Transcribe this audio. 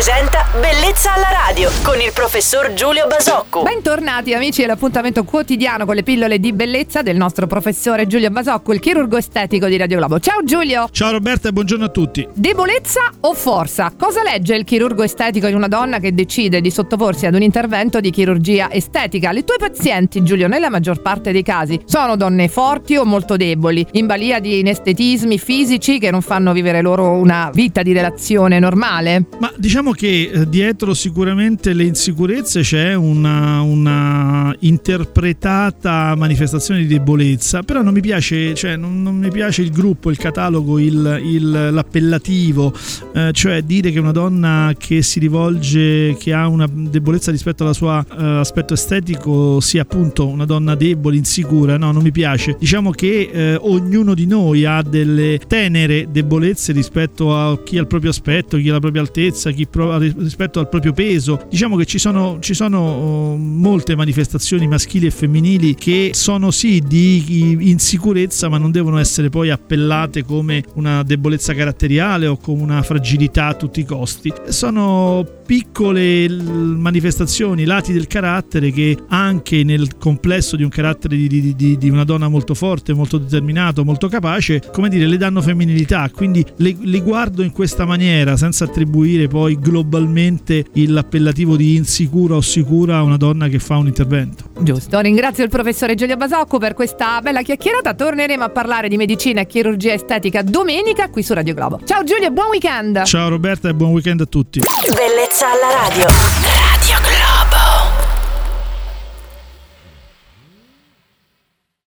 presenta Bellezza alla radio con il professor Giulio Basocco. Bentornati amici all'appuntamento quotidiano con le pillole di bellezza del nostro professore Giulio Basocco, il chirurgo estetico di Radio Globo. Ciao Giulio! Ciao Roberta e buongiorno a tutti. Debolezza o forza? Cosa legge il chirurgo estetico in una donna che decide di sottoporsi ad un intervento di chirurgia estetica? Le tue pazienti, Giulio, nella maggior parte dei casi sono donne forti o molto deboli, in balia di inestetismi fisici che non fanno vivere loro una vita di relazione normale? Ma diciamo che eh, dietro sicuramente le insicurezze c'è una, una interpretata manifestazione di debolezza, però non mi piace, cioè, non, non mi piace il gruppo, il catalogo, il, il, l'appellativo, eh, cioè dire che una donna che si rivolge, che ha una debolezza rispetto al suo eh, aspetto estetico sia appunto una donna debole, insicura, no, non mi piace. Diciamo che eh, ognuno di noi ha delle tenere debolezze rispetto a chi ha il proprio aspetto, chi ha la propria altezza, chi prova rispetto al proprio peso. Diciamo che ci sono, ci sono oh, molte manifestazioni maschili e femminili che sono sì di insicurezza, ma non devono essere poi appellate come una debolezza caratteriale o come una fragilità a tutti i costi. Sono piccole manifestazioni, lati del carattere che anche nel complesso di un carattere di, di, di, di una donna molto forte, molto determinato, molto capace, come dire, le danno femminilità. Quindi le, le guardo in questa maniera senza attribuire poi globalmente l'appellativo di insicura o sicura a una donna che fa un intervento. Giusto, ringrazio il professore Giulio Basocco per questa bella chiacchierata. Torneremo a parlare di medicina e chirurgia estetica domenica qui su Radio Globo. Ciao Giulio, buon weekend! Ciao Roberta e buon weekend a tutti. Bellezza alla radio.